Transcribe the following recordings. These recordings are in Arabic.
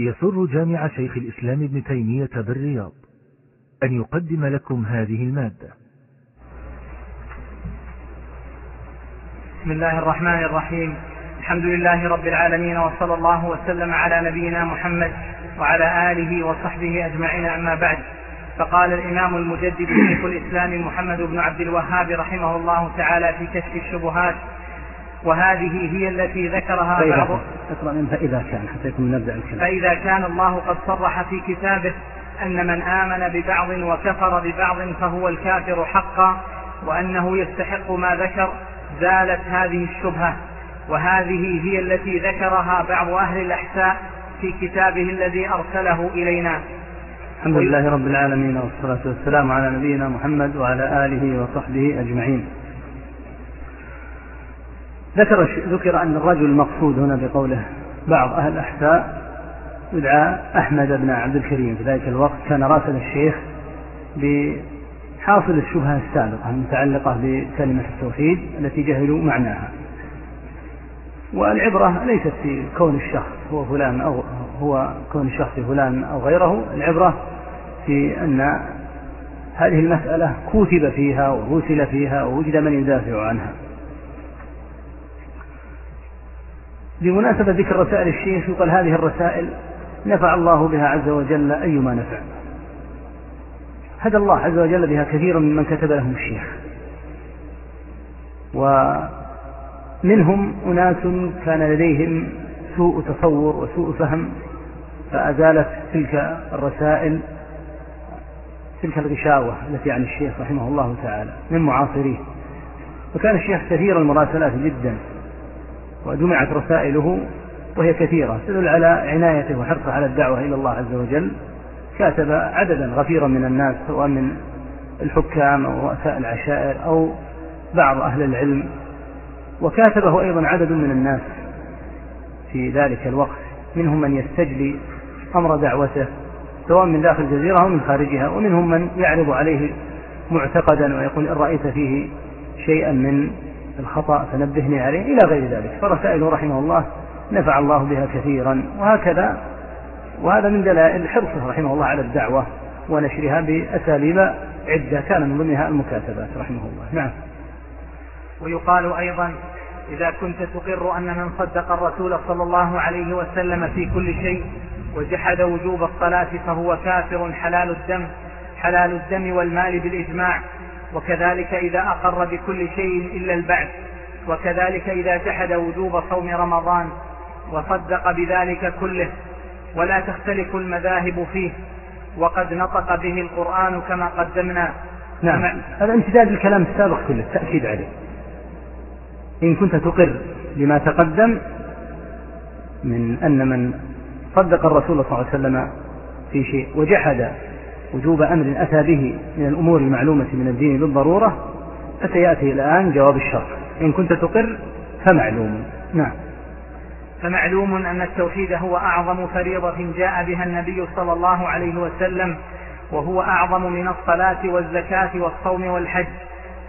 يسر جامع شيخ الإسلام ابن تيمية بالرياض أن يقدم لكم هذه المادة. بسم الله الرحمن الرحيم. الحمد لله رب العالمين وصلى الله وسلم على نبينا محمد وعلى آله وصحبه أجمعين أما بعد. فقال الإمام المجدد شيخ الإسلام محمد بن عبد الوهاب رحمه الله تعالى في كشف الشبهات وهذه هي التي ذكرها بعض اقرأ من فإذا كان حتى يكون نبدأ الكلام. فإذا كان الله قد صرح في كتابه أن من آمن ببعض وكفر ببعض فهو الكافر حقا وأنه يستحق ما ذكر زالت هذه الشبهة. وهذه هي التي ذكرها بعض أهل الأحساء في كتابه الذي أرسله إلينا. الحمد لله رب العالمين والصلاة والسلام على نبينا محمد وعلى آله وصحبه أجمعين. ذكر ذكر أن الرجل المقصود هنا بقوله بعض أهل الأحساء يدعى أحمد بن عبد الكريم. في ذلك الوقت كان راسل الشيخ بحاصل الشبهة السابقة المتعلقة بكلمة التوحيد التي جهلوا معناها. والعبرة ليست في كون الشخص هو فلان أو هو كون الشخص فلان أو غيره. العبرة في أن هذه المسألة كتب فيها ورسل فيها ووجد من يدافع عنها. بمناسبة ذكر رسائل الشيخ يقال هذه الرسائل نفع الله بها عز وجل أيما نفع. هدى الله عز وجل بها كثيرا ممن كتب لهم الشيخ. ومنهم أناس كان لديهم سوء تصور وسوء فهم فأزالت تلك الرسائل تلك الغشاوة التي عن الشيخ رحمه الله تعالى من معاصريه. وكان الشيخ كثير المراسلات جدا. وجمعت رسائله وهي كثيرة تدل على عنايته وحرصه على الدعوة إلى الله عز وجل. كاتب عددا غفيرا من الناس سواء من الحكام أو رؤساء العشائر أو بعض أهل العلم. وكاتبه أيضا عدد من الناس في ذلك الوقت منهم من يستجلي أمر دعوته سواء من داخل الجزيرة أو من خارجها ومنهم من يعرض عليه معتقدا ويقول إن رأيت فيه شيئا من الخطأ فنبهني عليه إلى غير ذلك. فرسائله رحمه الله نفع الله بها كثيرا وهكذا وهذا من دلائل حرصه رحمه الله على الدعوة ونشرها بأساليب عدة كان من ضمنها المكاتبات رحمه الله. نعم. ويقال أيضا إذا كنت تقر أن من صدق الرسول صلى الله عليه وسلم في كل شيء وجحد وجوب الصلاة فهو كافر حلال الدم حلال الدم والمال بالإجماع وكذلك إذا أقر بكل شيء إلا البعث وكذلك إذا جحد وجوب صوم رمضان وصدق بذلك كله ولا تختلف المذاهب فيه وقد نطق به القرآن كما قدمنا. نعم. هذا امتداد الكلام السابق كله التأكيد عليه. إن كنت تقر بما تقدم من أن من صدق الرسول صلى الله عليه وسلم في شيء وجحد وجوب أمر أتى به من الأمور المعلومة من الدين بالضرورة فسيأتي الآن جواب الشرع. إن كنت تقر فمعلوم. نعم. فمعلوم أن التوحيد هو أعظم فريضة جاء بها النبي صلى الله عليه وسلم وهو أعظم من الصلاة والزكاة والصوم والحج.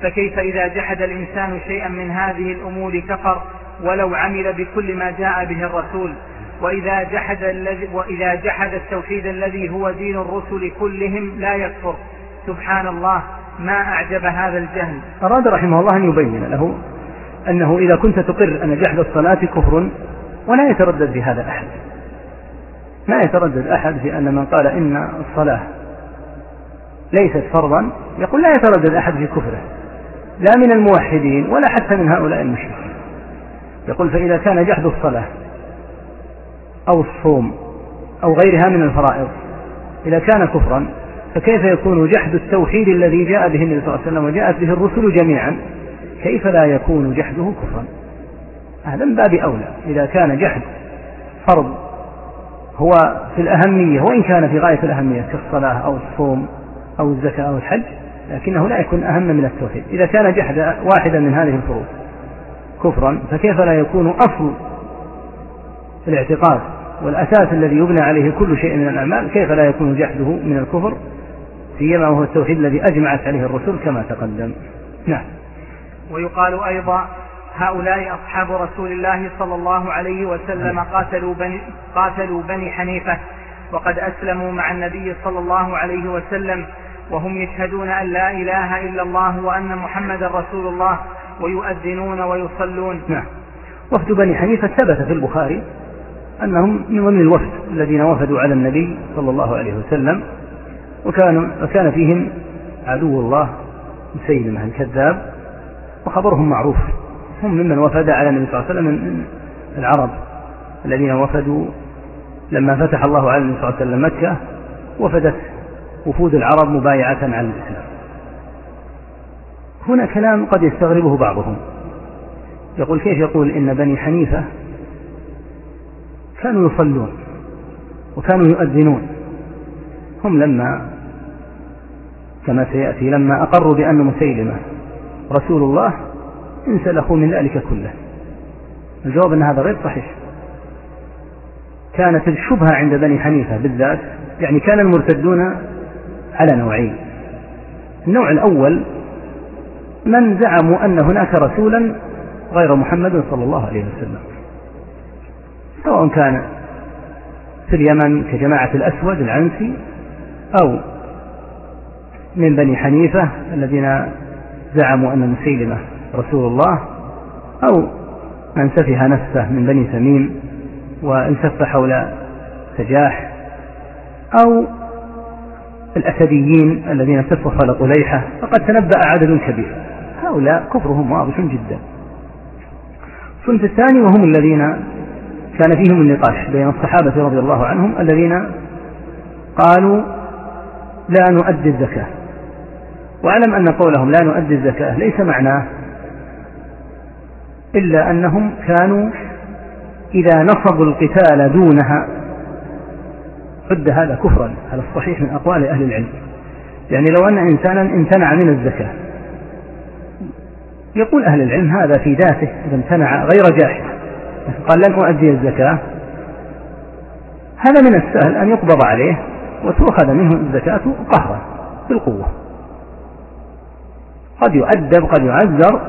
فكيف إذا جحد الإنسان شيئا من هذه الأمور كفر ولو عمل بكل ما جاء به الرسول؟ وإذا جحد الذي وإذا جحد التوحيد الذي هو دين الرسل كلهم لا يكفر. سبحان الله ما أعجب هذا الجهل. أراد رحمه الله أن يبين له أنه إذا كنت تقر أن جحد الصلاة كفر ولا يتردد في هذا أحد. ما يتردد أحد في أن من قال إن الصلاة ليست فرضا يقول لا يتردد أحد في كفره. لا من الموحدين ولا حتى من هؤلاء المشركين. يقول فإذا كان جحد الصلاة أو الصوم أو غيرها من الفرائض. إذا كان كفرا فكيف يكون جحد التوحيد الذي جاء به النبي صلى الله عليه وسلم وجاءت به الرسل جميعا؟ كيف لا يكون جحده كفرا؟ هذا من باب أولى. إذا كان جحد فرض هو في الأهمية وإن كان في غاية الأهمية كالصلاة أو الصوم أو الزكاة أو الحج لكنه لا يكون أهم من التوحيد. إذا كان جحد واحدا من هذه الفروض كفرا فكيف لا يكون أصل الاعتقاد والأساس الذي يبنى عليه كل شيء من الأعمال كيف لا يكون جحده من الكفر؟ سيما وهو التوحيد الذي أجمعت عليه الرسل كما تقدم. نعم. ويقال أيضا هؤلاء أصحاب رسول الله صلى الله عليه وسلم قاتلوا بني, قاتلوا بني حنيفة وقد أسلموا مع النبي صلى الله عليه وسلم وهم يشهدون أن لا إله إلا الله وأن محمدا رسول الله ويؤذنون ويصلون. نعم. وفد بني حنيفة ثبت في البخاري أنهم من ضمن الوفد الذين وفدوا على النبي صلى الله عليه وسلم وكانوا وكان فيهم عدو الله مسيلمة الكذاب وخبرهم معروف. هم ممن وفد على النبي صلى الله عليه وسلم من العرب الذين وفدوا لما فتح الله على النبي صلى الله عليه وسلم مكة وفدت وفود العرب مبايعة على الإسلام. هنا كلام قد يستغربه بعضهم. يقول كيف يقول إن بني حنيفة كانوا يصلون وكانوا يؤذنون. هم لما كما سيأتي لما أقروا بأن مسيلمة رسول الله انسلخوا من ذلك كله. الجواب أن هذا غير صحيح. كانت الشبهة عند بني حنيفة بالذات يعني كان المرتدون على نوعين. النوع الأول من زعموا أن هناك رسولا غير محمد صلى الله عليه وسلم. سواء كان في اليمن كجماعة الأسود العنسي أو من بني حنيفة الذين زعموا أن مسيلمة رسول الله أو من سفه نفسه من بني تميم والتف حول سجاح أو الأسديين الذين التفوا حول طليحة فقد تنبأ عدد كبير. هؤلاء كفرهم واضح جدا. الصنف الثاني وهم الذين كان فيهم النقاش بين الصحابة رضي الله عنهم الذين قالوا لا نؤدي الزكاة. واعلم أن قولهم لا نؤدي الزكاة ليس معناه إلا أنهم كانوا إذا نصبوا القتال دونها عد هذا كفرا. على الصحيح من أقوال أهل العلم. يعني لو أن إنسانا امتنع من الزكاة. يقول أهل العلم هذا في ذاته إذا امتنع غير جاحد. قال لن أؤدي الزكاة. هذا من السهل أن يقبض عليه وتؤخذ منه الزكاة قهرا بالقوة. قد يؤدب قد يعذر.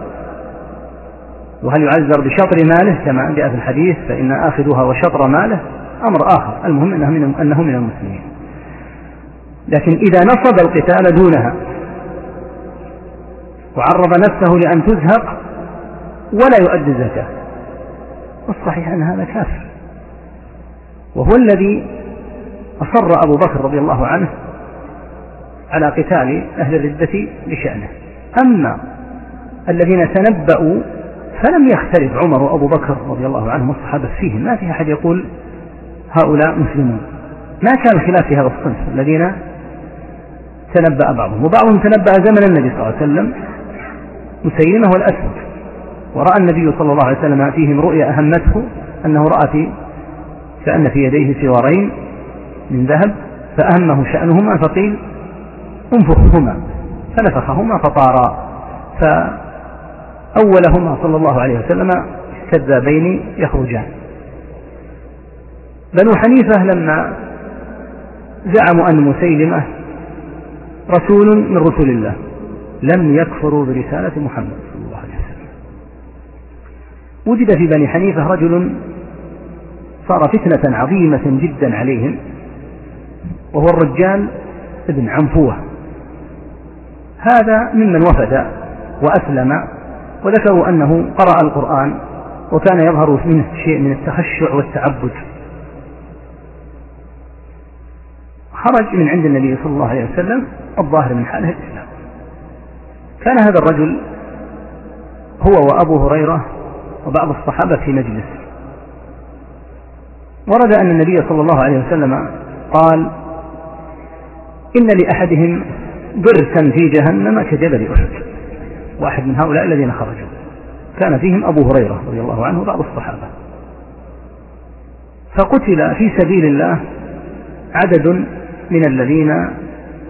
وهل يعذر بشطر ماله؟ كما جاء في الحديث فإن آخذها وشطر ماله أمر آخر. المهم أنه من, أنه من المسلمين. لكن إذا نصب القتال دونها وعرض نفسه لأن تزهق ولا يؤدي الزكاة. والصحيح أن هذا كافر. وهو الذي أصر أبو بكر رضي الله عنه على قتال أهل الردة لشأنه. أما الذين تنبأوا فلم يختلف عمر وأبو بكر رضي الله عنهم والصحابة فيهم. ما في أحد يقول هؤلاء مسلمون. ما كان خلاف في هذا الصنف. الذين تنبأ بعضهم. وبعضهم تنبأ زمن النبي صلى الله عليه وسلم مسيلمة والأسود ورأى النبي صلى الله عليه وسلم فيهم رؤيا أهمته أنه رأى في كأن في يديه سوارين من ذهب فأهمه شأنهما فقيل أنفخهما فنفخهما فطارا. فأولهما صلى الله عليه وسلم كذابين يخرجان. بنو حنيفة لما زعموا أن مسيلمة رسول من رسل الله لم يكفروا برسالة محمد صلى الله عليه وسلم. وجد في بني حنيفة رجل صار فتنة عظيمة جدا عليهم وهو الرجال ابن عنفوة. هذا ممن وفد وأسلم وذكروا أنه قرأ القرآن وكان يظهر منه شيء من التخشع والتعبد. خرج من عند النبي صلى الله عليه وسلم الظاهر من حاله الإسلام. كان هذا الرجل هو وأبو هريرة وبعض الصحابة في مجلس. ورد أن النبي صلى الله عليه وسلم قال إن لأحدهم ضرسا في جهنم كجبل أحد. وأحد من هؤلاء الذين خرجوا. كان فيهم أبو هريرة رضي الله عنه وبعض الصحابة. فقتل في سبيل الله عدد من الذين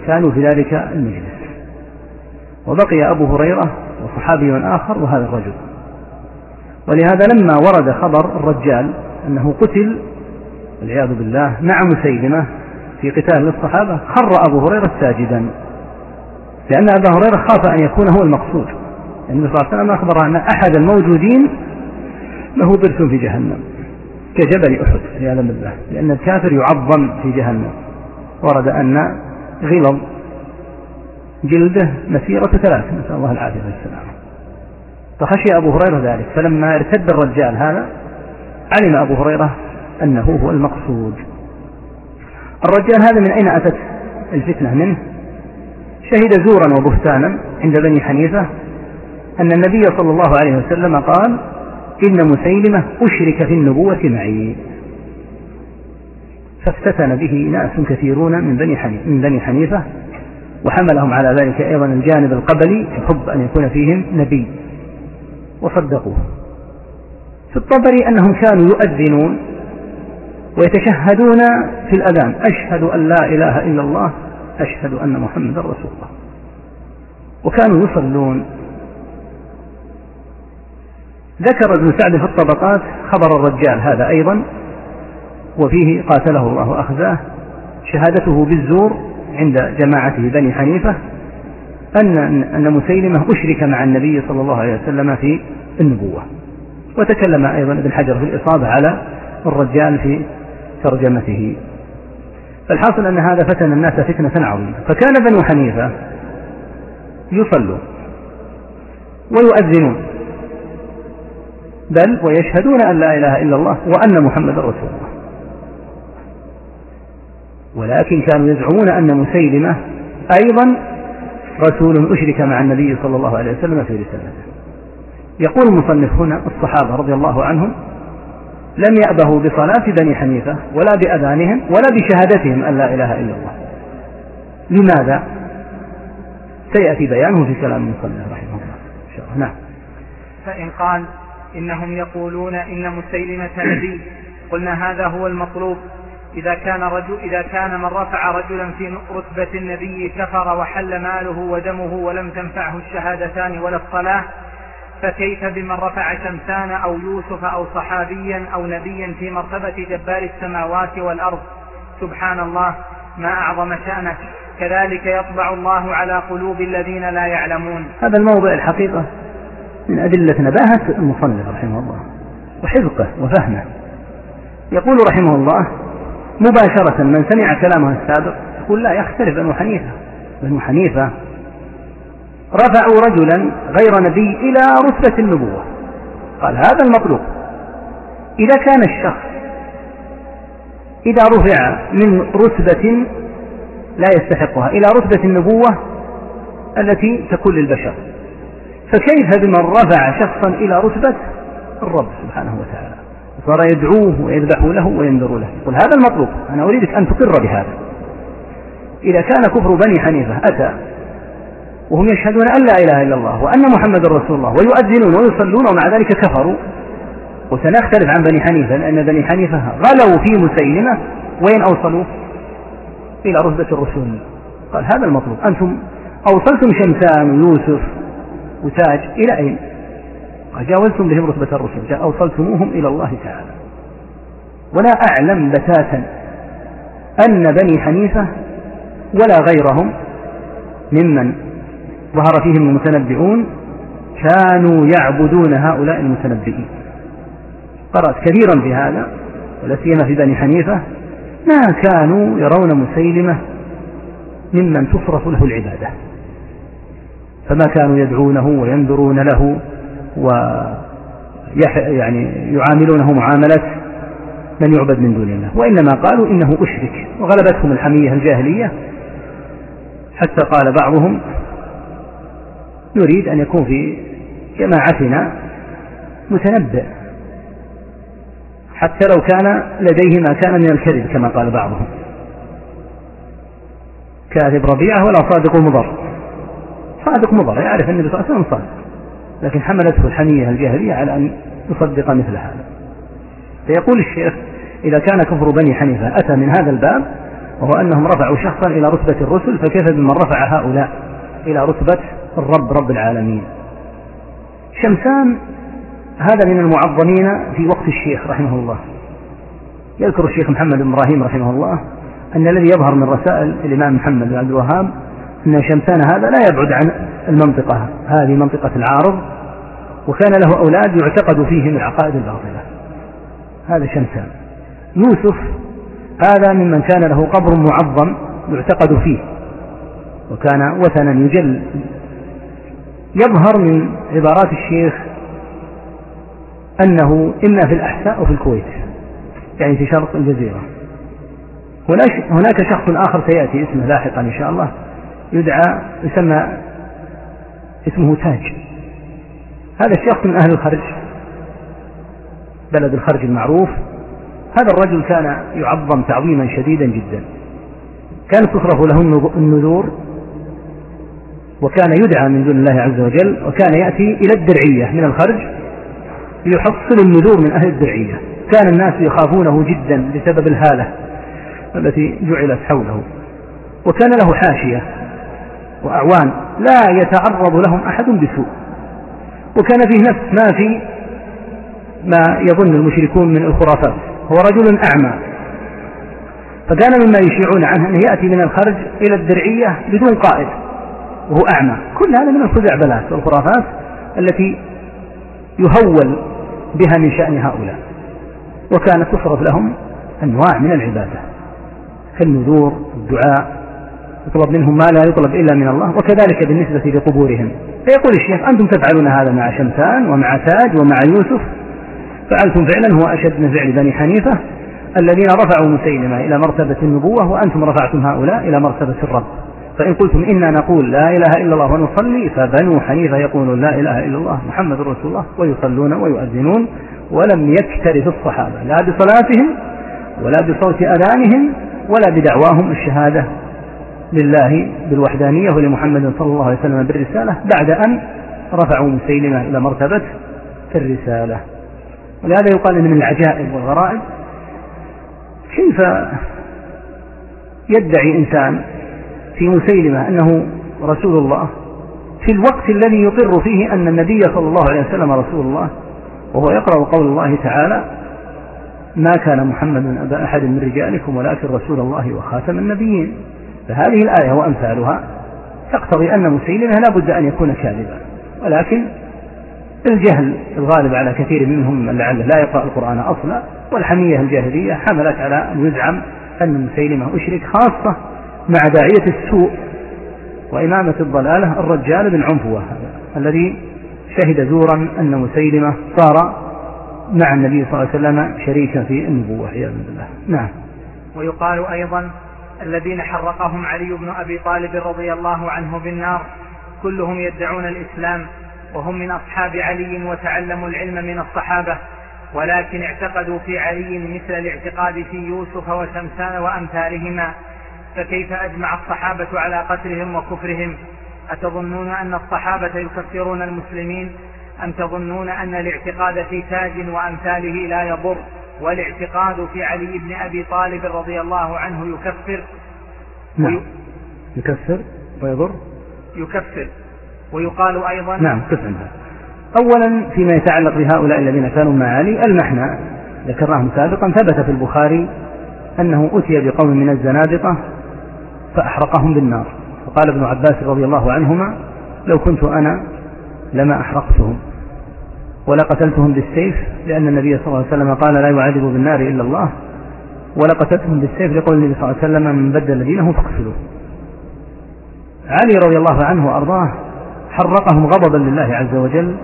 كانوا في ذلك المجلس. وبقي أبو هريرة وصحابي آخر وهذا الرجل. ولهذا لما ورد خبر الرجال أنه قتل والعياذ بالله مع مسيلمة في قتال للصحابة خر أبو هريرة ساجدا. لأن أبا هريرة خاف أن يكون هو المقصود. النبي صلى الله عليه وسلم أخبر أن أحد الموجودين له ضرس في جهنم كجبل أحد عياذا بالله. لأن الكافر يعظم في جهنم. ورد أن غلظ جلده مسيرة ثلاث نسأل الله العافية والسلامة فخشي أبو هريرة ذلك فلما ارتد الرجال هذا علم أبو هريرة أنه هو المقصود. الرجال هذا من أين أتت الفتنة منه؟ شهد زورا وبهتانا عند بني حنيفة أن النبي صلى الله عليه وسلم قال إن مسيلمة أشرك في النبوة معي. فافتتن به ناس كثيرون من بني حنيفة, من بني حنيفة وحملهم على ذلك أيضا الجانب القبلي حب أن يكون فيهم نبي. وصدقوه. في الطبري أنهم كانوا يؤذنون ويتشهدون في الأذان. أشهد أن لا إله إلا الله أشهد أن محمدا رسول الله. وكانوا يصلون. ذكر ابن سعد في الطبقات خبر الرجال هذا أيضا وفيه قاتله الله وأخزاه شهادته بالزور عند جماعته بني حنيفة أن أن مسيلمة أشرك مع النبي صلى الله عليه وسلم في النبوة. وتكلم أيضا ابن حجر في الإصابة على الرجال في ترجمته. فالحاصل أن هذا فتن الناس فتنة عظيمة. فكان بنو حنيفة يصلون ويؤذنون. بل ويشهدون أن لا إله إلا الله وأن محمد رسول الله. ولكن كانوا يزعمون أن مسيلمة أيضا رسول أشرك مع النبي صلى الله عليه وسلم في رسالته. يقول المصنف هنا الصحابة رضي الله عنهم لم يأبهوا بصلاة بني حنيفة ولا بأذانهم ولا بشهادتهم أن لا إله إلا الله. لماذا؟ سيأتي بيانه في كلام المصنف رحمه الله. إن شاء الله نعم. فإن قال إنهم يقولون إن مسيلمة نبي قلنا هذا هو المطلوب. إذا كان رجل إذا كان من رفع رجلا في رتبة النبي كفر وحل ماله ودمه ولم تنفعه الشهادتان ولا الصلاة فكيف بمن رفع شمسان أو يوسف أو صحابيا أو نبيا في مرتبة جبار السماوات والأرض؟ سبحان الله ما أعظم شأنه كذلك يطبع الله على قلوب الذين لا يعلمون. هذا الموضع الحقيقة من أدلة نباهة المصنف رحمه الله وحذقه وفهمه. يقول رحمه الله مباشرة من سمع كلامه السابق يقول لا يختلف بنو حنيفة. بنو حنيفة رفعوا رجلا غير نبي إلى رتبة النبوة. قال هذا المطلوب. إذا كان الشخص إذا رفع من رتبة لا يستحقها إلى رتبة النبوة التي تكون للبشر. فكيف بمن رفع شخصا إلى رتبة الرب سبحانه وتعالى؟ صار يدعوه ويذبح له وينذر له. يقول هذا المطلوب. أنا أريدك أن تقر بهذا. إذا كان كفر بني حنيفة أتى وهم يشهدون أن لا إله إلا الله وأن محمد رسول الله ويؤذنون ويصلون ومع ذلك كفروا. وسنختلف عن بني حنيفة لأن بني حنيفة غلوا في مسيلمة. وين أوصلوا؟ إلى رتبة الرسول. قال هذا المطلوب. أنتم أوصلتم شمسان ويوسف وتاج إلى أين؟ قال جاوزتم بهم رتبة الرسل أوصلتموهم إلى الله تعالى. ولا أعلم بتاتا أن بني حنيفة ولا غيرهم ممن ظهر فيهم المتنبئون كانوا يعبدون هؤلاء المتنبئين. قرأت كثيرا في هذا ولا سيما في بني حنيفة ما كانوا يرون مسيلمة ممن تصرف له العبادة. فما كانوا يدعونه وينذرون له و يعني يعاملونه معاملة من يعبد من دون الله. وإنما قالوا إنه أشرك. وغلبتهم الحمية الجاهلية. حتى قال بعضهم نريد أن يكون في جماعتنا متنبئ. حتى لو كان لديه ما كان من الكذب كما قال بعضهم. كاذب ربيعة ولا صادق مضر. صادق مضر. يعرف النبي صلى الله عليه وسلم صادق. لكن حملته الحمية الجاهلية على أن يصدق مثل هذا. فيقول الشيخ إذا كان كفر بني حنيفة أتى من هذا الباب وهو أنهم رفعوا شخصا إلى رتبة الرسل فكيف بمن رفع هؤلاء إلى رتبة الرب رب العالمين؟ شمسان هذا من المعظمين في وقت الشيخ رحمه الله. يذكر الشيخ محمد بن إبراهيم رحمه الله أن الذي يظهر من رسائل الإمام محمد بن عبد الوهاب أن شمسان هذا لا يبعد عن المنطقة هذه منطقة العارض وكان له أولاد يعتقد فيهم العقائد الباطلة. هذا شمسان. يوسف هذا ممن كان له قبر معظم يعتقد فيه وكان وثنا يجل. يظهر من عبارات الشيخ أنه إما في الأحساء أو في الكويت يعني في شرق الجزيرة. هناك شخص آخر سيأتي اسمه لاحقا إن شاء الله. يدعى يسمى اسمه تاج. هذا الشخص من أهل الخرج بلد الخرج المعروف. هذا الرجل كان يعظم تعظيما شديدا جدا. كانت تصرف له النذور وكان يدعى من دون الله عز وجل وكان يأتي إلى الدرعية من الخرج ليحصل النذور من أهل الدرعية. كان الناس يخافونه جدا بسبب الهالة التي جعلت حوله. وكان له حاشية. وأعوان لا يتعرض لهم أحد بسوء. وكان فيه نفس ما في ما يظن المشركون من الخرافات هو رجل أعمى. فكان مما يشيعون عنه أنه يأتي من الخرج إلى الدرعية بدون قائد وهو أعمى. كل هذا من الخزعبلات والخرافات التي يهول بها من شأن هؤلاء. وكانت تصرف لهم أنواع من العبادة كالنذور الدعاء يطلب منهم ما لا يطلب إلا من الله وكذلك بالنسبة لقبورهم. فيقول الشيخ أنتم تفعلون هذا مع شمسان ومع تاج ومع يوسف؟ فعلتم فعلا هو أشد من فعل بني حنيفة الذين رفعوا مسيلمة إلى مرتبة النبوة وأنتم رفعتم هؤلاء إلى مرتبة الرب. فإن قلتم إنا نقول لا إله إلا الله ونصلي فبنو حنيفة يقولون لا إله إلا الله محمد رسول الله ويصلون ويؤذنون ولم يكترث الصحابة. لا بصلاتهم ولا بصوت أذانهم ولا بدعواهم الشهادة. لله بالوحدانية ولمحمد صلى الله عليه وسلم بالرسالة بعد أن رفعوا مسيلمة إلى مرتبة الرسالة. ولهذا يقال إن من العجائب والغرائب كيف يدعي إنسان في مسيلمة أنه رسول الله في الوقت الذي يقر فيه أن النبي صلى الله عليه وسلم رسول الله وهو يقرأ قول الله تعالى ما كان محمد أبا أحد من رجالكم ولكن رسول الله وخاتم النبيين. فهذه الآية وأمثالها تقتضي أن مسيلمة لا بد أن يكون كاذبا. ولكن الجهل الغالب على كثير منهم من لعله لا يقرأ القرآن أصلا والحمية الجاهلية حملت على أن يزعم أن مسيلمة أشرك خاصة مع داعية السوء وإمامة الضلالة الرجال بن عنفوة الذي شهد زورا أن مسيلمة صار مع النبي صلى الله عليه وسلم شريكا في النبوة عياذا بالله. نعم. ويقال أيضا الذين حرقهم علي بن أبي طالب رضي الله عنه بالنار. كلهم يدعون الإسلام وهم من أصحاب علي وتعلموا العلم من الصحابة. ولكن اعتقدوا في علي مثل الاعتقاد في يوسف وشمسان وأمثالهما. فكيف أجمع الصحابة على قتلهم وكفرهم؟ أتظنون أن الصحابة يكفرون المسلمين؟ أم تظنون أن الاعتقاد في تاج وأمثاله لا يضر؟ والاعتقاد في علي بن أبي طالب رضي الله عنه يكفر. نعم. يكفر ويضر. يكفر. ويقال أيضا نعم كف عنها أولا فيما يتعلق بهؤلاء الذين كانوا مع علي المحنى ذكرناهم سابقا. ثبت في البخاري أنه أتي بقوم من الزنادقة فأحرقهم بالنار. وقال ابن عباس رضي الله عنهما لو كنت أنا لما أحرقتهم. ولا قتلتهم بالسيف لأن النبي صلى الله عليه وسلم قال لا يعذب بالنار إلا الله. ولا قتلتهم بالسيف لقول النبي صلى الله عليه وسلم من بدل دينه فاقتلوه. علي رضي الله عنه وأرضاه حرقهم غضبا لله عز وجل.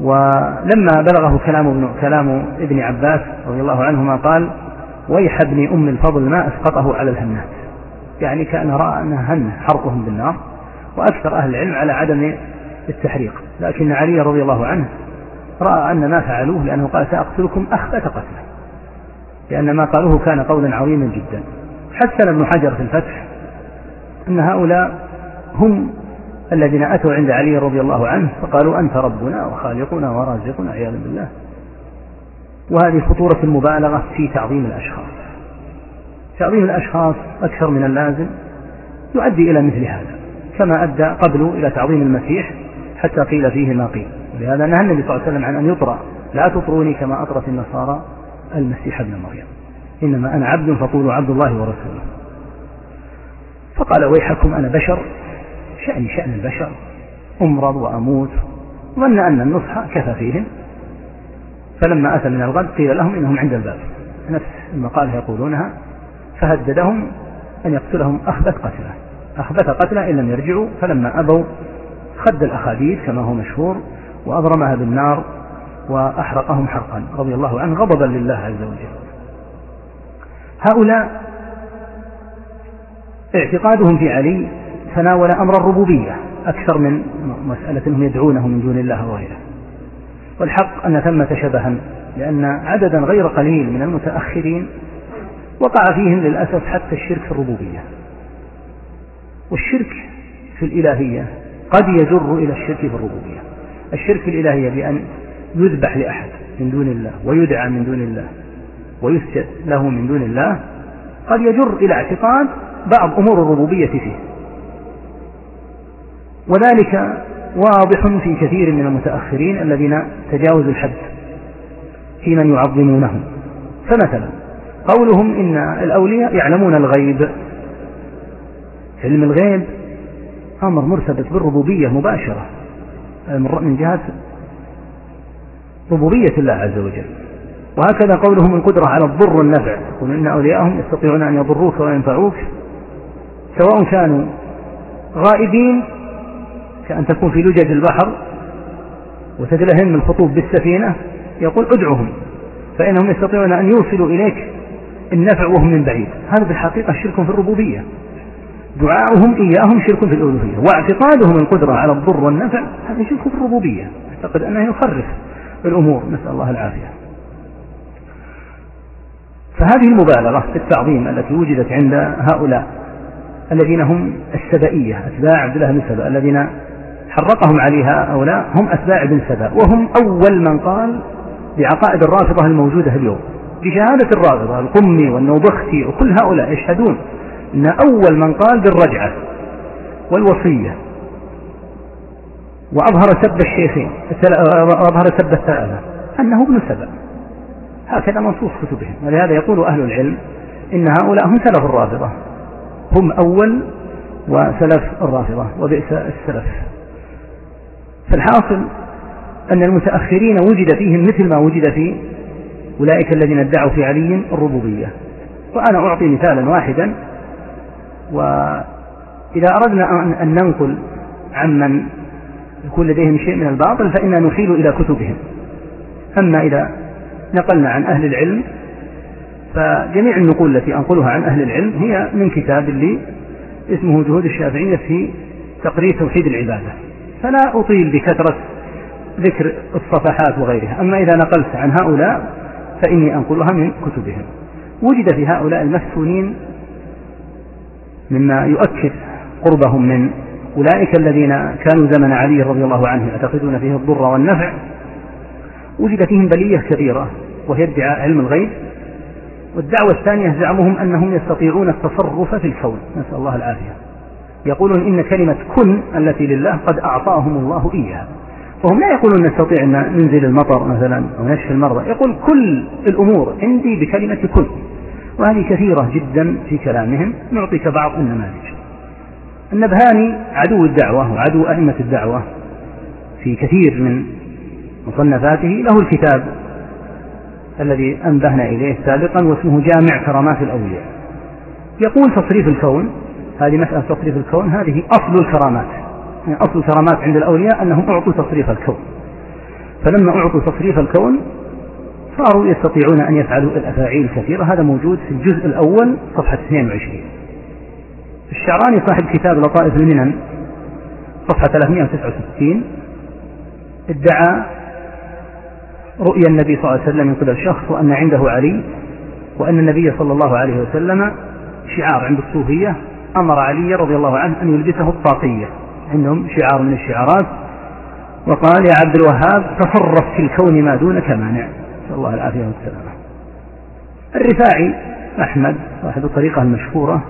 ولما بلغه كلام ابن كلام ابن عباس رضي الله عنهما قال ويح ابن أم الفضل ما أسقطه على الهنات. يعني كان رأى انها هن حرقهم بالنار وأكثر أهل العلم على عدم التحريق. لكن علي رضي الله عنه رأى أن ما فعلوه لأنه قال سأقتلكم اخبث قتله لأن ما قالوه كان قولا عظيما جدا. حسن ابن حجر في الفتح أن هؤلاء هم الذين أتوا عند علي رضي الله عنه فقالوا أنت ربنا وخالقنا ورازقنا عياذا بالله. وهذه خطورة المبالغة في تعظيم الأشخاص. تعظيم الأشخاص أكثر من اللازم يؤدي إلى مثل هذا. كما أدى قبله إلى تعظيم المسيح حتى قيل فيه ما قيل. ولهذا نهى النبي صلى الله عليه وسلم عن أن يطرى لا تطروني كما أطرت النصارى المسيح ابن مريم. إنما أنا عبد فقولوا عبد الله ورسوله. فقال ويحكم أنا بشر. شأني شأن البشر. أمرض وأموت. ظن أن النصح كفى فيهم. فلما أتى من الغد قيل لهم إنهم عند الباب. نفس المقالة يقولونها. فهددهم أن يقتلهم. أخبث قتله. أخبث قتله إن لم يرجعوا. فلما أبوا خد الأخاديد كما هو مشهور. وأضرمها بالنار وأحرقهم حرقا. رضي الله عنه غضبا لله عز وجل. هؤلاء اعتقادهم في علي تناول أمر الربوبية أكثر من مسألة أنهم يدعونه من دون الله وغيره. والحق أن ثمة شبها لأن عددا غير قليل من المتأخرين وقع فيهم للأسف حتى الشرك في الربوبية. والشرك في الإلهية قد يجر إلى الشرك في الربوبية. الشرك الإلهية بأن يذبح لأحد من دون الله ويدعى من دون الله ويسجد له من دون الله قد يجر إلى اعتقاد بعض أمور الربوبية فيه. وذلك واضح في كثير من المتأخرين الذين تجاوزوا الحد في من يعظمونهم فمثلا قولهم إن الأولياء يعلمون الغيب. علم الغيب أمر مرتبط بالربوبية مباشرة. من جهة ربوبية الله عز وجل. وهكذا قولهم القدرة على الضر والنفع. يقول إن أولياءهم يستطيعون أن يضروك وينفعوك سواء كانوا غائبين كأن تكون في لجج البحر وتتلهم الخطوب بالسفينة يقول ادعهم فإنهم يستطيعون أن يوصلوا إليك النفع وهم من بعيد. هذا بالحقيقة شرك في الربوبية. دعاؤهم إياهم شرك في الألوهية واعتقادهم القدرة على الضر والنفع هذا شرك في الربوبية. أعتقد أنه يخرف الأمور. نسأل الله العافية. فهذه المبالغة في التعظيم التي وجدت عند هؤلاء الذين هم السبائية أتباع عبد الله بن سبأ الذين حرقهم عليها هؤلاء هم أتباع ابن سبأ وهم أول من قال بعقائد الرافضة الموجودة اليوم بشهادة الرافضة القمي والنوبختي وكل هؤلاء يشهدون أن أول من قال بالرجعة والوصية. وأظهر سب الشيخين وأظهر سب الثلاثة أنه ابن سبأ. هكذا منصوص كتبهم. ولهذا يقول أهل العلم إن هؤلاء هم سلف الرافضة. هم أول وسلف الرافضة وبئس السلف. فالحاصل أن المتأخرين وجد فيهم مثل ما وجد في أولئك الذين ادعوا في علي الربوبية. وأنا أعطي مثالا واحدا. وإذا أردنا أن ننقل عمن يكون لديهم شيء من الباطل فإنا نحيل إلى كتبهم. أما إذا نقلنا عن أهل العلم فجميع النقول التي أنقلها عن أهل العلم هي من كتاب لي اسمه جهود الشافعية في تقرير توحيد العبادة. فلا أطيل بكثرة ذكر الصفحات وغيرها. أما إذا نقلت عن هؤلاء فإني أنقلها من كتبهم. وجد في هؤلاء المفتونين مما يؤكد قربهم من أولئك الذين كانوا زمن علي رضي الله عنه يعتقدون فيه الضر والنفع. وجد فيهم بلية كبيرة وهي ادعاء علم الغيب. والدعوة الثانية زعمهم أنهم يستطيعون التصرف في الكون. نسأل الله العافية. يقولون إن كلمة كن التي لله قد أعطاهم الله إياها. وهم لا يقولون نستطيع أن ننزل المطر مثلا أو نشفي المرضى. يقول كل الأمور عندي بكلمة كن وهذه كثيرة جدا في كلامهم نعطيك بعض النماذج. النبهاني عدو الدعوة وعدو أئمة الدعوة في كثير من مصنفاته. له الكتاب الذي أنبهنا إليه سابقا واسمه جامع كرامات الأولياء. يقول تصريف الكون هذه مسألة تصريف الكون هذه أصل الكرامات. يعني أصل الكرامات عند الأولياء أنهم أعطوا تصريف الكون. فلما أعطوا تصريف الكون صاروا يستطيعون أن يفعلوا الأفاعيل الكثيرة. هذا موجود في الجزء الأول صفحة 22 الشعراني صاحب كتاب لطائف المنن صفحة 369 ادعى رؤيا النبي صلى الله عليه وسلم من قبل شخص وأن عنده علي وأن النبي صلى الله عليه وسلم شعار عند الصوفية أمر علي رضي الله عنه أن يلبسه الطاقية. عندهم شعار من الشعارات وقال يا عبد الوهاب تصرف في الكون ما دونك مانع. الله العافية والسلامة. الرفاعي أحمد صاحب الطريقة المشهورة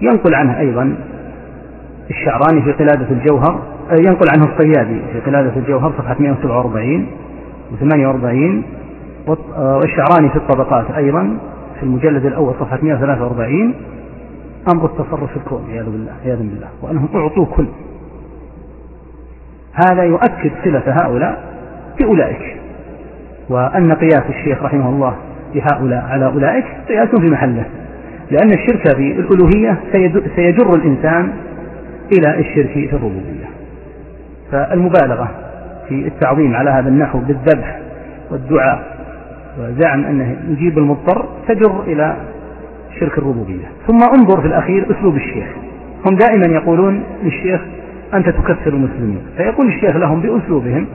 ينقل عنه أيضا الشعراني في قلادة الجوهر ينقل عنه الصيادي في قلادة الجوهر صفحة 147 و48 والشعراني في الطبقات أيضا في المجلد الأول صفحة 143 أمر التصرف الكوني عياذا بالله عياذا بالله وأنهم أعطوا كل. هذا يؤكد صلة هؤلاء بأولئك. وأن قياس الشيخ رحمه الله بهؤلاء على أولئك قياس في محله لأن الشرك في الألوهية سيجر الإنسان إلى الشرك في الربوبية. فالمبالغة في التعظيم على هذا النحو بالذبح والدعاء وزعم أنه يجيب المضطر تجر إلى شرك الربوبية. ثم انظر في الأخير أسلوب الشيخ. هم دائما يقولون للشيخ أنت تكفر المسلمين. فيقول الشيخ لهم بأسلوبهم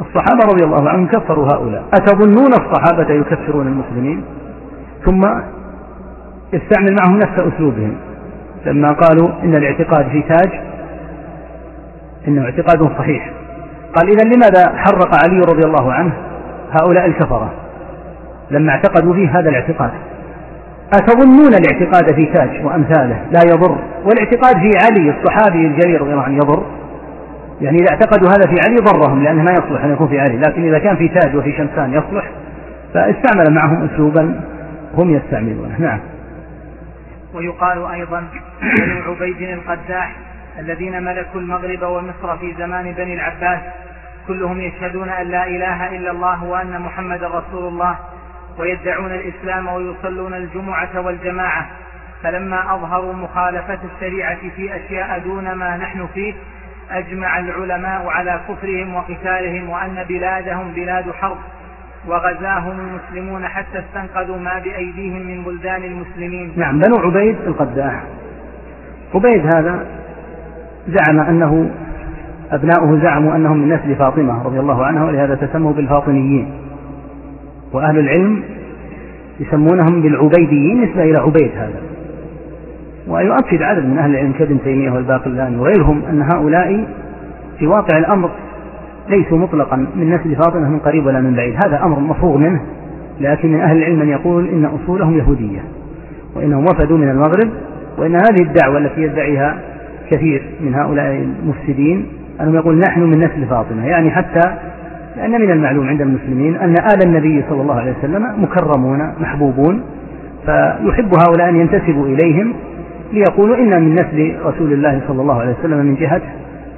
الصحابة رضي الله عنهم كفروا هؤلاء. أتظنون الصحابة يكفرون المسلمين؟ ثم يستعمل معهم نفس أسلوبهم. لما قالوا إن الاعتقاد في تاج إنه اعتقاد صحيح. قال إذا لماذا حرق علي رضي الله عنه هؤلاء الكفرة؟ لما اعتقدوا فيه هذا الاعتقاد. أتظنون الاعتقاد في تاج وأمثاله؟ لا يضر. والاعتقاد في علي الصحابي الجليل رضي الله عنه يضر. يعني إذا اعتقدوا هذا في علي ضرهم لأنه ما يصلح أن يكون في علي. لكن إذا كان في تاج وفي شمسان يصلح فاستعمل معهم أسلوبا هم يستعملونه. نعم. ويقال أيضا بنو عبيد القداح الذين ملكوا المغرب ومصر في زمان بني العباس كلهم يشهدون أن لا إله إلا الله وأن محمد رسول الله ويدعون الإسلام ويصلون الجمعة والجماعة. فلما أظهروا مخالفة الشريعة في أشياء دون ما نحن فيه أجمع العلماء على كفرهم وقتالهم وأن بلادهم بلاد حرب وغزاهم المسلمون حتى استنقذوا ما بأيديهم من بلدان المسلمين. نعم بنو عبيد القداح. عبيد هذا زعم أنه أبناؤه زعموا أنهم من نسل فاطمة رضي الله عنها ولهذا تسموا بالفاطميين. وأهل العلم يسمونهم بالعبيديين نسبة إلى عبيد هذا. ويؤكد عدد من أهل العلم كابن تيمية والباقلاني وغيرهم أن هؤلاء في واقع الأمر ليسوا مطلقا من نسل فاطمة من قريب ولا من بعيد. هذا أمر مفروغ منه لكن من أهل العلم من يقول إن أصولهم يهودية وإنهم وفدوا من المغرب وإن هذه الدعوة التي يدعيها كثير من هؤلاء المفسدين أنهم يقول نحن من نسل فاطمة يعني حتى لأن من المعلوم عند المسلمين أن آل النبي صلى الله عليه وسلم مكرمون محبوبون فيحب هؤلاء أن ينتسبوا إليهم ليقولوا إنا من نسل رسول الله صلى الله عليه وسلم من جهة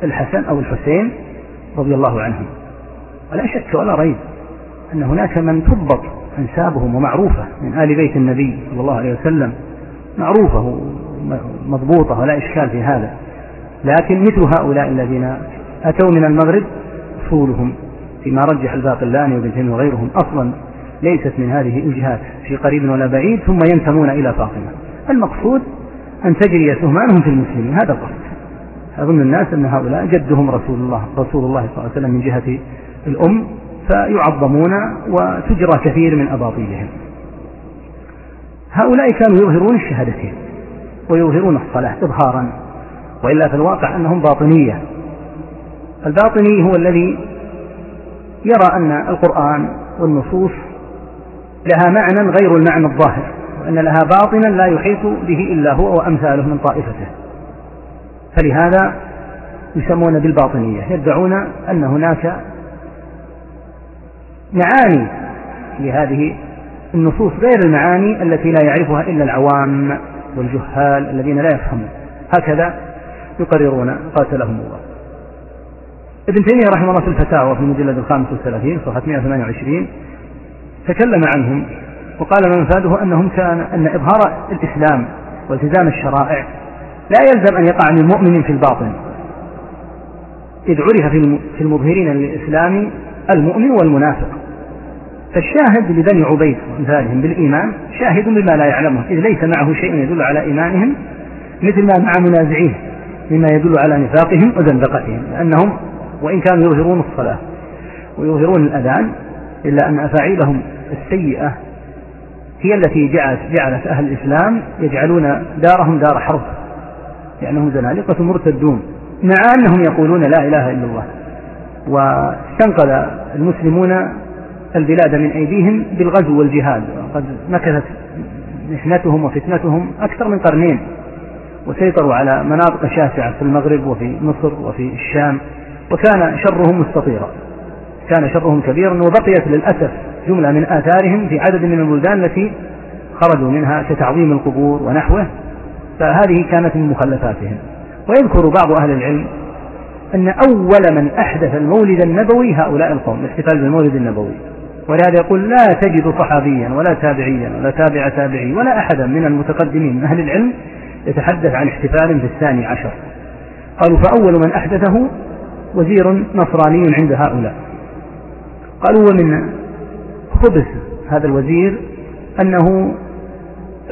الحسن أو الحسين رضي الله عنهم ولا شك ولا ريب أن هناك من تضبط أنسابهم ومعروفة من آل بيت النبي صلى الله عليه وسلم. معروفة مضبوطة ولا إشكال في هذا. لكن مثل هؤلاء الذين أتوا من المغرب أصولهم فيما رجح الباقلاني وابن تيمية وغيرهم أصلا ليست من هذه الجهات في قريب ولا بعيد ثم ينتمون إلى فاطمة. المقصود أن تجري سهمانهم في المسلمين. هذا القصد. أظن الناس أن هؤلاء جدهم رسول الله رسول الله صلى الله عليه وسلم من جهة الأم فيعظمون وتجرى كثير من أباطيلهم. هؤلاء كانوا يظهرون الشهادتين ويظهرون الصلاة إظهارا وإلا في الواقع أنهم باطنية. الباطني هو الذي يرى أن القرآن والنصوص لها معنى غير المعنى الظاهر. وأن لها باطنا لا يحيط به إلا هو وأمثاله من طائفته. فلهذا يسمون بالباطنية. يدعون أن هناك معاني لهذه النصوص غير المعاني التي لا يعرفها إلا العوام والجهال الذين لا يفهمون. هكذا يقررون قاتلهم الله. ابن تيمية رحمه الله في الفتاوى في المجلد الخامس والثلاثين صفحة 128 تكلم عنهم وقال مفاده أنهم كان أن إظهار الإسلام والتزام الشرائع لا يلزم أن يقع من مؤمن في الباطن. إذ عرف في المظهرين للإسلام المؤمن والمنافق. فالشاهد لبني عبيد وأمثالهم بالإيمان شاهد بما لا يعلمه. إذ ليس معه شيء يدل على إيمانهم مثل ما مع منازعيه مما يدل على نفاقهم وزندقتهم. لأنهم وإن كانوا يظهرون الصلاة ويظهرون الأذان إلا أن أفاعيلهم السيئة هي التي جعلت, جعلت أهل الإسلام يجعلون دارهم دار حرب. لأنهم زنادقة مرتدون مع أنهم يقولون لا إله إلا الله. واستنقذ المسلمون البلاد من أيديهم بالغزو والجهاد. وقد مكثت محنتهم وفتنتهم أكثر من قرنين. وسيطروا على مناطق شاسعة في المغرب وفي مصر وفي الشام. وكان شرهم مستطيرا. كان شرهم كبيرا وبقيت للأسف جملة من آثارهم في عدد من البلدان التي خرجوا منها كتعظيم القبور ونحوه فهذه كانت من مخلفاتهم. ويذكر بعض أهل العلم أن أول من أحدث المولد النبوي هؤلاء القوم الاحتفال بالمولد النبوي. ولهذا يقول لا تجد صحابيا ولا تابعيا ولا تابع تابعي ولا أحدا من المتقدمين من أهل العلم يتحدث عن احتفال في الثاني عشر. قالوا فأول من أحدثه وزير نصراني عند هؤلاء. قالوا ومن خبث هذا الوزير أنه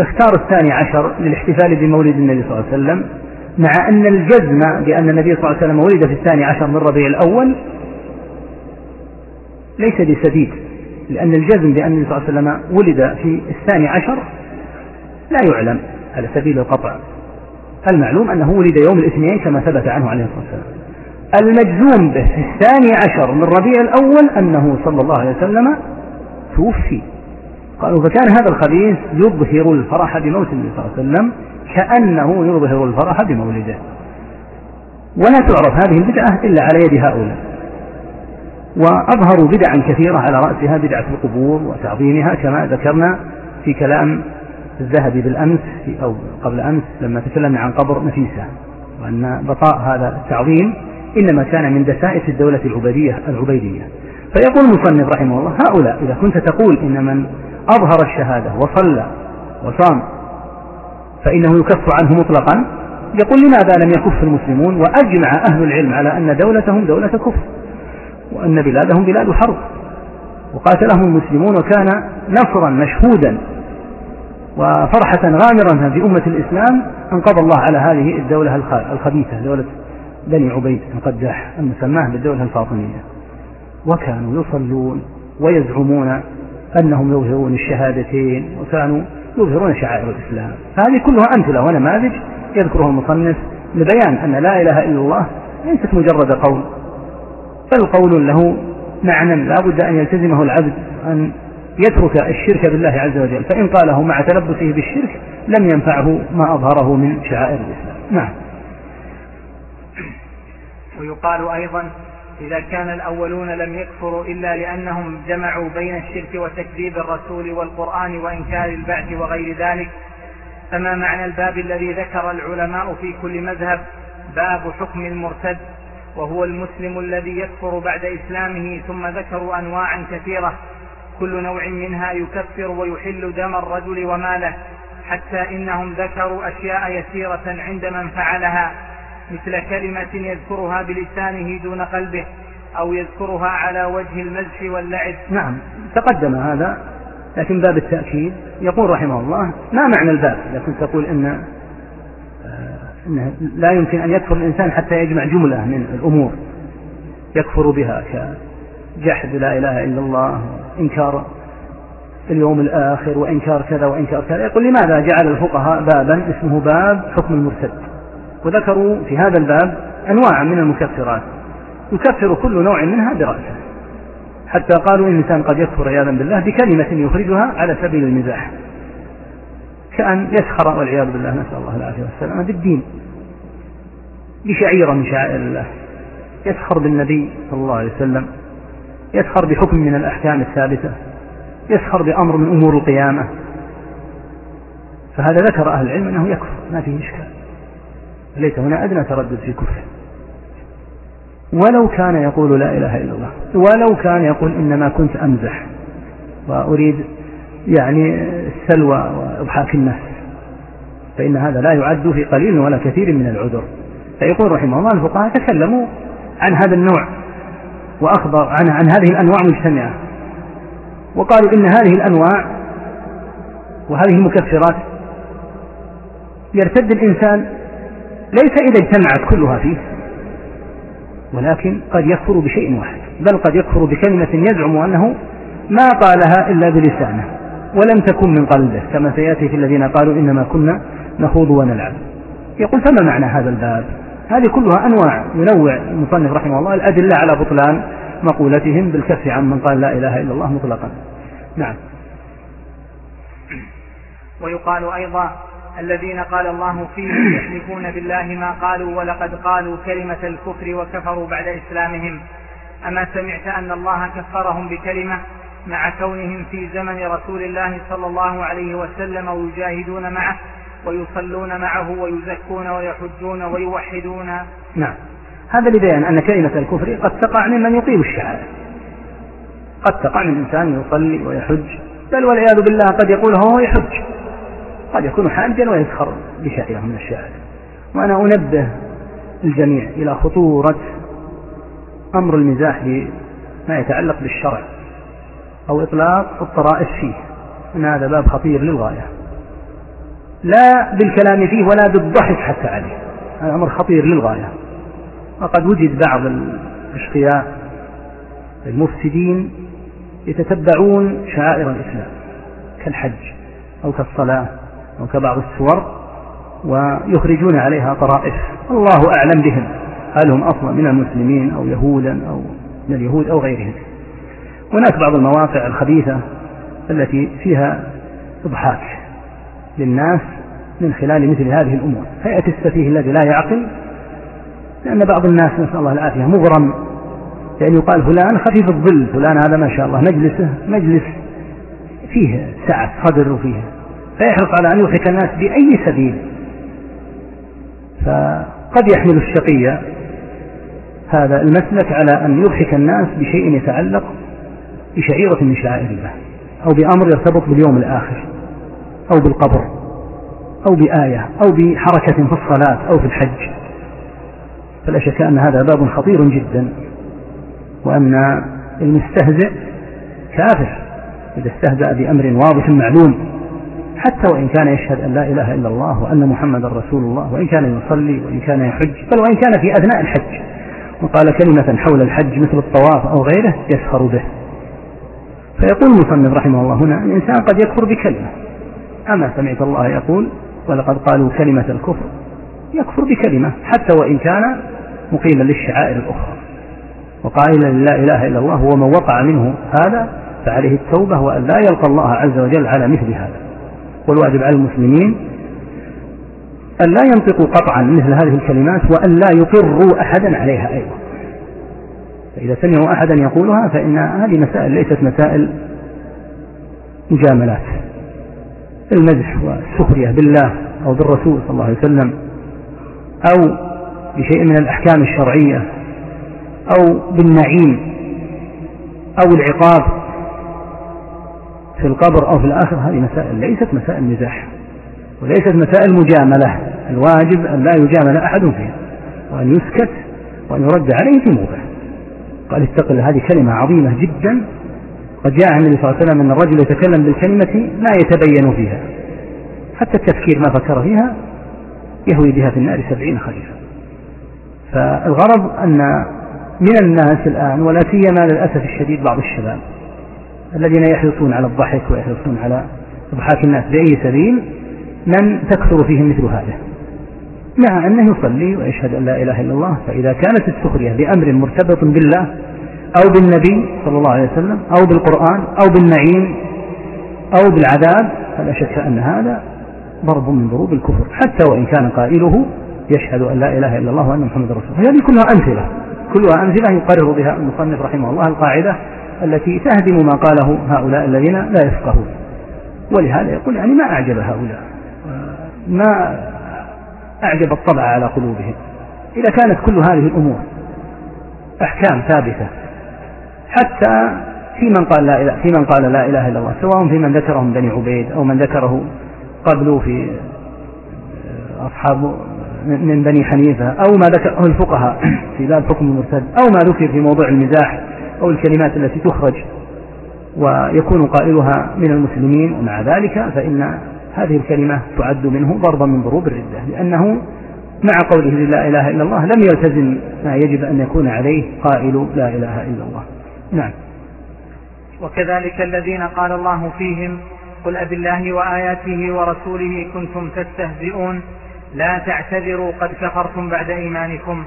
اختار الثاني عشر للاحتفال بمولد النبي صلى الله عليه وسلم مع أن الجزم بأن النبي صلى الله عليه وسلم ولد في الثاني عشر من ربيع الأول ليس بسديد لأن الجزم بأن النبي صلى الله عليه وسلم ولد في الثاني عشر لا يعلم على سبيل القطع. المعلوم أنه ولد يوم الاثنين كما ثبت عنه عليه الصلاة والسلام. المجزوم به في الثاني عشر من ربيع الأول أنه صلى الله عليه وسلم توفي. قالوا فكان هذا الخبيث يظهر الفرح بموت النبي صلى الله عليه وسلم كأنه يظهر الفرح بمولده. ولا تعرف هذه البدعة إلا على يد هؤلاء. وأظهروا بدعا كثيرة على رأسها بدعة القبور وتعظيمها كما ذكرنا في كلام الذهبي بالأمس أو قبل أمس لما تكلمنا عن قبر نفيسة وأن بقاء هذا التعظيم إنما كان من دسائس الدولة العبيدية العبيدية. فيقول المصنف رحمه الله هؤلاء إذا كنت تقول إن من أظهر الشهادة وصلى وصام فإنه يكف عنه مطلقا يقول لماذا لم يكف المسلمون وأجمع أهل العلم على أن دولتهم دولة كفر وأن بلادهم بلاد حرب؟ وقاتلهم المسلمون وكان نصرا مشهودا وفرحة غامرة في أمة الإسلام أنقض الله على هذه الدولة الخبيثة دولة بني عبيد القداح المسماة بالدولة الفاطمية. وكانوا يصلون ويزعمون أنهم يظهرون الشهادتين وكانوا يظهرون شعائر الإسلام. فهذه كلها أمثلة ونماذج يذكرها المصنف لبيان أن لا إله إلا الله ليست مجرد قول بل قول له معنى لا بد أن يلتزمه العبد أن يترك الشرك بالله عز وجل. فإن قاله مع تلبسه بالشرك لم ينفعه ما أظهره من شعائر الإسلام. نعم. ويقال أيضا إذا كان الأولون لم يكفروا إلا لأنهم جمعوا بين الشرك وتكذيب الرسول والقرآن وإنكار البعث وغير ذلك فما معنى الباب الذي ذكر العلماء في كل مذهب؟ باب حكم المرتد وهو المسلم الذي يكفر بعد إسلامه ثم ذكروا أنواعا كثيرة كل نوع منها يكفر ويحل دم الرجل وماله حتى إنهم ذكروا أشياء يسيرة عند من فعلها. مثل كلمة يذكرها بلسانه دون قلبه أو يذكرها على وجه المزح واللعب. نعم تقدم هذا لكن باب التأكيد يقول رحمه الله ما معنى الباب؟ إذا كنت تقول إن آه، إنه لا يمكن أن يكفر الإنسان حتى يجمع جملة من الأمور. يكفر بها كجحد لا إله إلا الله إنكار اليوم الآخر وإنكار كذا وإنكار كذا. يقول لماذا جعل الفقهاء بابا اسمه باب حكم المرتد؟ وذكروا في هذا الباب أنواعا من المكفرات يكفر كل نوع منها برأسه. حتى قالوا إن الإنسان قد يكفر عياذا بالله بكلمة يخرجها على سبيل المزاح. كأن يسخر والعياذ بالله نسأل الله العافية والسلامة بالدين. بشعيرة من شعائر الله. يسخر بالنبي صلى الله عليه وسلم. يسخر بحكم من الأحكام الثابتة. يسخر بأمر من أمور القيامة. فهذا ذكر أهل العلم أنه يكفر ما فيه إشكال. ليس هنا أدنى تردد في كفره ولو كان يقول لا إله إلا الله ولو كان يقول إنما كنت أمزح وأريد يعني السلوى وإضحاك الناس فإن هذا لا يعد في قليل ولا كثير من العذر. فيقول رحمه الله الفقهاء تكلموا عن هذا النوع وأخبر عن, عن هذه الأنواع مجتمعة وقالوا إن هذه الأنواع وهذه المكفرات يرتد الإنسان ليس إذا اجتمعت كلها فيه ولكن قد يكفر بشيء واحد بل قد يكفر بكلمة يزعم أنه ما قالها إلا بلسانه ولم تكن من قلبه كما سيأتي في الذين قالوا إنما كنا نخوض ونلعب. يقول فما معنى هذا الباب؟ هذه كلها أنواع ينوع المصنف رحمه الله الأدلة على بطلان مقولتهم بالكف عن من قال لا إله إلا الله مطلقا. نعم. ويقال أيضا الذين قال الله فيهم يحلفون بالله ما قالوا ولقد قالوا كلمة الكفر وكفروا بعد إسلامهم. أما سمعت أن الله كفرهم بكلمة مع كونهم في زمن رسول الله صلى الله عليه وسلم ويجاهدون معه ويصلون معه ويزكون ويحجون ويوحدون. نعم. هذا لبيان أن كلمة الكفر قد تقع ممن يقيم الشعائر قد تقع من إنسان يصلي ويحج بل والعياذ بالله قد يقول هو يحج. قد يكون حاجا ويسخر بشعيرة من الشعائر وأنا أنبه الجميع إلى خطورة أمر المزاح بما يتعلق بالشرع أو إطلاق الطرائف فيه. أن هذا باب خطير للغاية. لا بالكلام فيه ولا بالضحك حتى عليه. هذا أمر خطير للغاية. وقد وجد بعض الأشقياء المفسدين يتتبعون شعائر الإسلام كالحج أو كالصلاة. أو كبعض السور ويخرجون عليها طرائف. الله أعلم بهم. هل هم أصلا من المسلمين أو يهودا أو من اليهود أو غيرهم. هناك بعض المواقع الخبيثة التي فيها إضحاك للناس من خلال مثل هذه الأمور. فيأتي السفيه الذي لا يعقل لأن بعض الناس نسأل الله العافية مغرم لأن يقال فلان خفيف الظل فلان هذا ما شاء الله مجلسه مجلس فيه سعة صدر وفيه فيحرص على أن يضحك الناس بأي سبيل. فقد يحمل الشقي هذا المسلك على أن يضحك الناس بشيء يتعلق بشعيرة من شعائر الله أو بأمر يرتبط باليوم الآخر أو بالقبر أو بآية أو بحركة في الصلاة أو في الحج. فلا شك أن هذا باب خطير جدا وأن المستهزئ كافر إذا استهزأ بأمر واضح معلوم. حتى وإن كان يشهد أن لا إله إلا الله وأن محمدا رسول الله وإن كان يصلي وإن كان يحج بل وإن كان في أثناء الحج. وقال كلمة حول الحج مثل الطواف أو غيره يسخر به. فيقول المصنف رحمه الله هنا الإنسان قد يكفر بكلمة. أما سمعت الله يقول ولقد قالوا كلمة الكفر. يكفر بكلمة حتى وإن كان مقيما للشعائر الأخرى. وقائلا لا إله إلا الله ومن وقع منه هذا فعليه التوبة وأن لا يلقى الله عز وجل على مثل هذا. والواجب على المسلمين أن لا ينطقوا قطعا مثل هذه الكلمات وأن لا يقروا أحدا عليها أيضا. فإذا سمعوا أحدا يقولها فإن هذه مسائل ليست مسائل مجاملات. المزح والسخرية بالله أو بالرسول صلى الله عليه وسلم أو بشيء من الأحكام الشرعية أو بالنعيم أو العقاب في القبر أو في الآخرة هذه مسائل ليست مسائل مزاح وليست مسائل مجاملة. الواجب أن لا يجامل أحد فيها وأن يسكت وأن يرد عليه في موضع قال استقل هذه كلمة عظيمة جدا. قد جاء عن النبي صلى الله عليه وسلم أن الرجل يتكلم بالكلمة ما يتبين فيها. حتى التفكير ما فكر فيها يهوي بها في النار سبعين خليفة. فالغرض أن من الناس الآن ولا سيما للأسف الشديد بعض الشباب الذين يحرصون على الضحك ويحرصون على إضحاك الناس بأي سبيل من تكثر فيهم مثل هذا. مع أنه يصلي ويشهد أن لا إله إلا الله فإذا كانت السخرية بأمر مرتبط بالله أو بالنبي صلى الله عليه وسلم أو بالقرآن أو بالنعيم أو بالعذاب فلا شك أن هذا ضرب من ضروب الكفر. حتى وإن كان قائله يشهد أن لا إله إلا الله وأن محمد رسول الله. هذه كلها أمثلة. كلها أمثلة يقرر بها المصنف رحمه الله القاعدة التي تهدم ما قاله هؤلاء الذين لا يفقهون. ولهذا يقول يعني ما أعجب هؤلاء؟ ما أعجب الطبع على قلوبهم. إذا كانت كل هذه الأمور أحكام ثابتة حتى في من قال لا إله في من قال لا إله إلا الله سواء في من ذكره من بني عبيد أو من ذكره قبله في أصحاب من بني حنيفة أو ما ذكره الفقهاء في باب حكم المرتد أو ما ذكر في موضوع المزاح أو الكلمات التي تخرج ويكون قائلها من المسلمين ومع ذلك فإن هذه الكلمة تعد منه ضربا من ضروب الردة لأنه مع قوله لا إله إلا الله لم يلتزم ما يجب أن يكون عليه قائل لا إله إلا الله. نعم. وكذلك الذين قال الله فيهم قل أب الله وآياته ورسوله كنتم تستهزئون لا تعتذروا قد كفرتم بعد إيمانكم.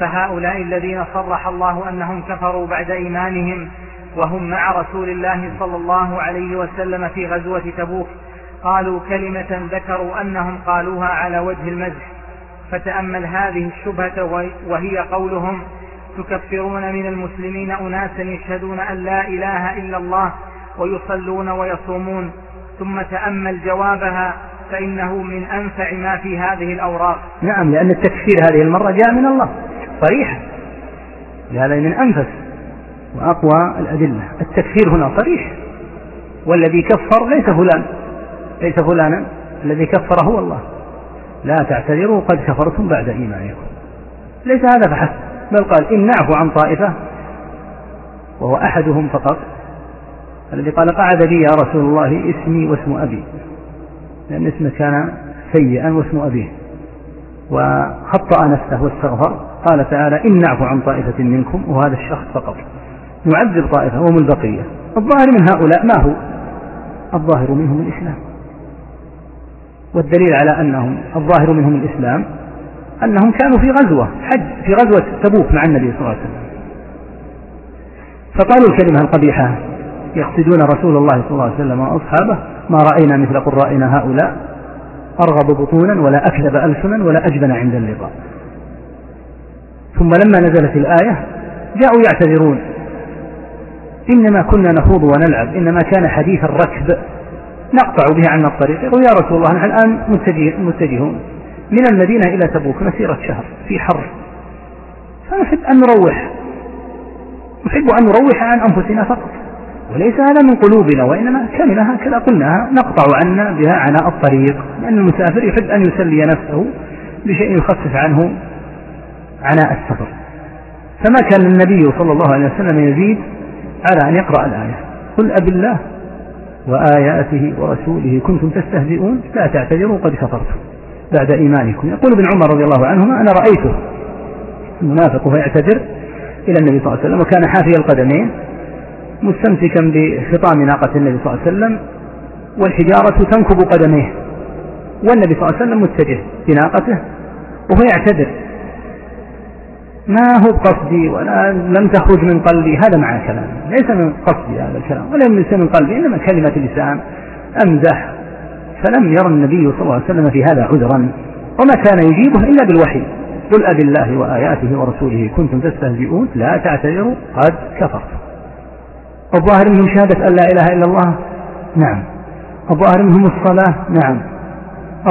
فهؤلاء الذين صرح الله أنهم كفروا بعد إيمانهم وهم مع رسول الله صلى الله عليه وسلم في غزوة تبوك قالوا كلمة ذكروا أنهم قالوها على وجه المزح. فتأمل هذه الشبهة وهي قولهم تكفرون من المسلمين أناسا يشهدون أن لا إله إلا الله ويصلون ويصومون. ثم تأمل جوابها فإنه من أنفع ما في هذه الأوراق. نعم لأن التكفير هذه المرة جاء من الله صريح لهذا من أنفس وأقوى الأدلة. التكفير هنا صريح. والذي كفر ليس فلان ليس فلانا. الذي كفر هو الله لا تعتذروا قد كفرتم بعد إيمانكم. ليس هذا فحسب. بل قال إن نعفو عن طائفة وهو أحدهم فقط الذي قال قعد بي يا رسول الله اسمي واسم أبي. لأن اسمه كان سيئا واسم أبيه. وخطأ نفسه واستغفر. قال تعالى إن نعفو عن طائفة منكم وهذا الشخص فقط. نعذب طائفة وهم البقية. الظاهر من هؤلاء ما هو؟ الظاهر منهم الإسلام. والدليل على أنهم الظاهر منهم الإسلام أنهم كانوا في غزوة حج في غزوة تبوك مع النبي صلى الله عليه وسلم. فقالوا الكلمة القبيحة يقصدون رسول الله صلى الله عليه وسلم وأصحابه ما رأينا مثل قرائنا هؤلاء أرغب بطونا ولا أكذب ألسنا ولا أجبن عند اللقاء. ثم لما نزلت الآية جاءوا يعتذرون. إنما كنا نخوض ونلعب إنما كان حديث الركب نقطع به عنا الطريق. يقول يا رسول الله نحن الآن متجه متجهون. من المدينة إلى تبوك مسيرة شهر في حر. فنحب أن نروح. نحب أن نروح عن أنفسنا فقط. وليس هذا من قلوبنا وإنما كلمة هكذا قلناها نقطع عنا بها عناء الطريق لأن المسافر يحب أن يسلي نفسه بشيء يخفف عنه عناء السفر. فما كان النبي صلى الله عليه وسلم يزيد على أن يقرأ الآية؟ قل أب الله وآياته ورسوله كنتم تستهزئون لا تعتذروا قد كفرتم بعد إيمانكم. يقول ابن عمر رضي الله عنهما أنا رأيته. المنافق فيعتذر إلى النبي صلى الله عليه وسلم وكان حافي القدمين. مستمسكا بخطام ناقة النبي صلى الله عليه وسلم والحجارة تنكب قدميه والنبي صلى الله عليه وسلم متجه بناقته وهو يعتذر. ما هو بقصدي ولا لم تخرج من قلبي هذا معنى كلام ليس من قصدي هذا الكلام ولا ليس من قلبي إنما كلمة لسان أمزح. فلم ير النبي صلى الله عليه وسلم في هذا عذرا وما كان يجيبه إلا بالوحي. قل أب الله وآياته ورسوله كنتم تستهزئون لا تعتذروا قد كفرتم. الظاهر منهم شهادة أن لا إله إلا الله؟ نعم. الظاهر منهم الصلاة؟ نعم.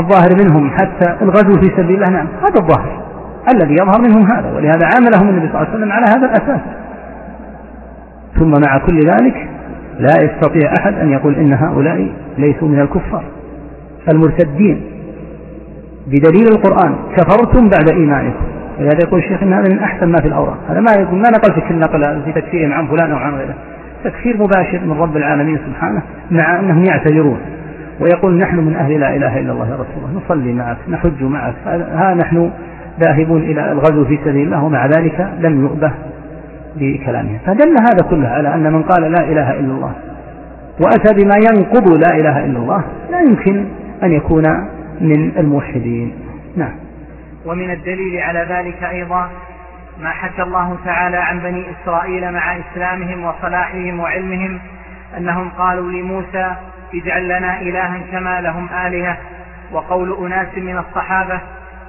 الظاهر منهم حتى الغزو في سبيل الله؟ نعم. هذا الظاهر الذي يظهر منهم هذا ولهذا عاملهم النبي صلى الله عليه وسلم على هذا الأساس. ثم مع كل ذلك لا يستطيع أحد أن يقول إن هؤلاء ليسوا من الكفار. المرتدين بدليل القرآن كفرتم بعد إيمانكم. ولهذا يقول الشيخ إن هذا من أحسن ما في الأوراق. هذا ما يقول ما نقل في النقل في تكفيرهم عن فلان أو عن غيره. تكفير مباشر من رب العالمين سبحانه مع أنهم يعتذرون. ويقول نحن من أهل لا إله إلا الله يا رسول الله نصلي معك نحج معك ها نحن ذاهبون إلى الغزو في سبيل الله ومع ذلك لم يؤبه بكلامه فدل هذا كله على أن من قال لا إله إلا الله وأتى بما ينقض لا إله إلا الله لا يمكن أن يكون من الموحدين. نعم. ومن الدليل على ذلك أيضا ما حكى الله تعالى عن بني إسرائيل مع إسلامهم وصلاحهم وعلمهم أنهم قالوا لموسى اجعل لنا إلها كما لهم آلهة وقول أناس من الصحابة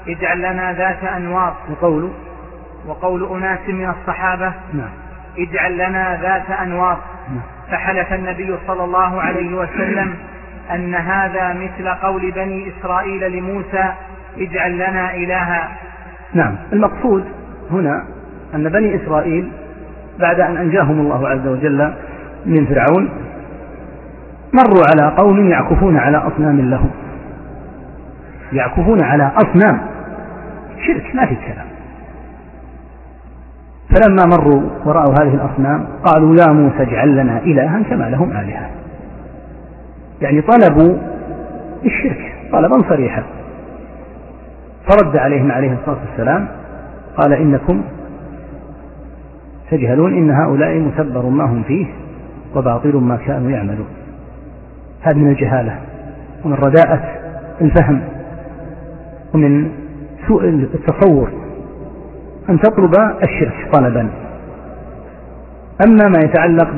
اجعل لنا ذات أنواط وقول؟ وقول أناس من الصحابة نعم. اجعل لنا ذات أنواط نعم. فحلف النبي صلى الله عليه وسلم أن هذا مثل قول بني إسرائيل لموسى اجعل لنا إلها. نعم. المقصود هنا أن بني إسرائيل بعد أن أنجاهم الله عز وجل من فرعون مروا على قوم يعكفون على أصنام لهم. يعكفون على أصنام. شرك ما في كلام. فلما مروا ورأوا هذه الأصنام قالوا يا موسى اجعل لنا إلها كما لهم آلهة. يعني طلبوا الشرك طلبا صريحا. فرد عليهم عليه الصلاة والسلام قال إنكم تجهلون إن هؤلاء متبر ما هم فيه وباطل ما كانوا يعملون. هذا من الجهالة ومن رداءة الفهم ومن سوء التصور أن تطلب الشرك طلبا. أما ما يتعلق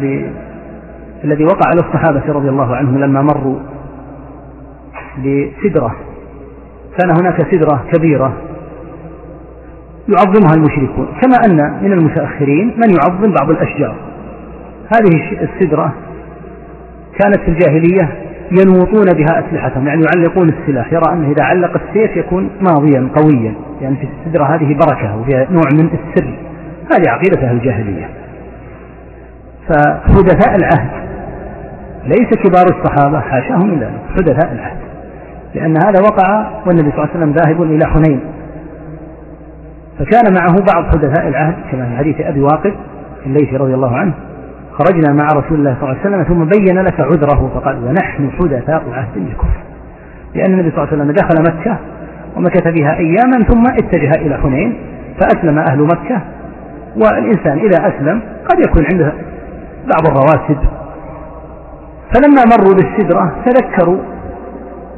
بالذي وقع على الصحابة رضي الله عنهم لما مروا بسدرة كان هناك سدرة كبيرة يعظمها المشركون. كما أن من المتأخرين من يعظم بعض الأشجار. هذه السدرة كانت في الجاهلية ينوطون بها أسلحتهم يعني يعلقون السلاح يرى أنه إذا علق السيف يكون ماضيا قويا. يعني في السدرة هذه بركة وفيها نوع من السر. هذه عقيدة أهل الجاهلية. فحدثاء العهد ليس كبار الصحابة حاشاهم ذلك حدثاء العهد لأن هذا وقع والنبي صلى الله عليه وسلم ذاهب إلى حنين. فكان معه بعض حدثاء العهد كما في حديث أبي واقد الليثي رضي الله عنه خرجنا مع رسول الله صلى الله عليه وسلم ثم بين لك عذره فقال ونحن حدثاء عهد بالكفر. لأن النبي صلى الله عليه وسلم دخل مكة ومكث فيها أياما ثم اتجه إلى حنين فأسلم أهل مكة والإنسان إذا أسلم قد يكون عنده بعض الرواتب. فلما مروا بالسدرة تذكروا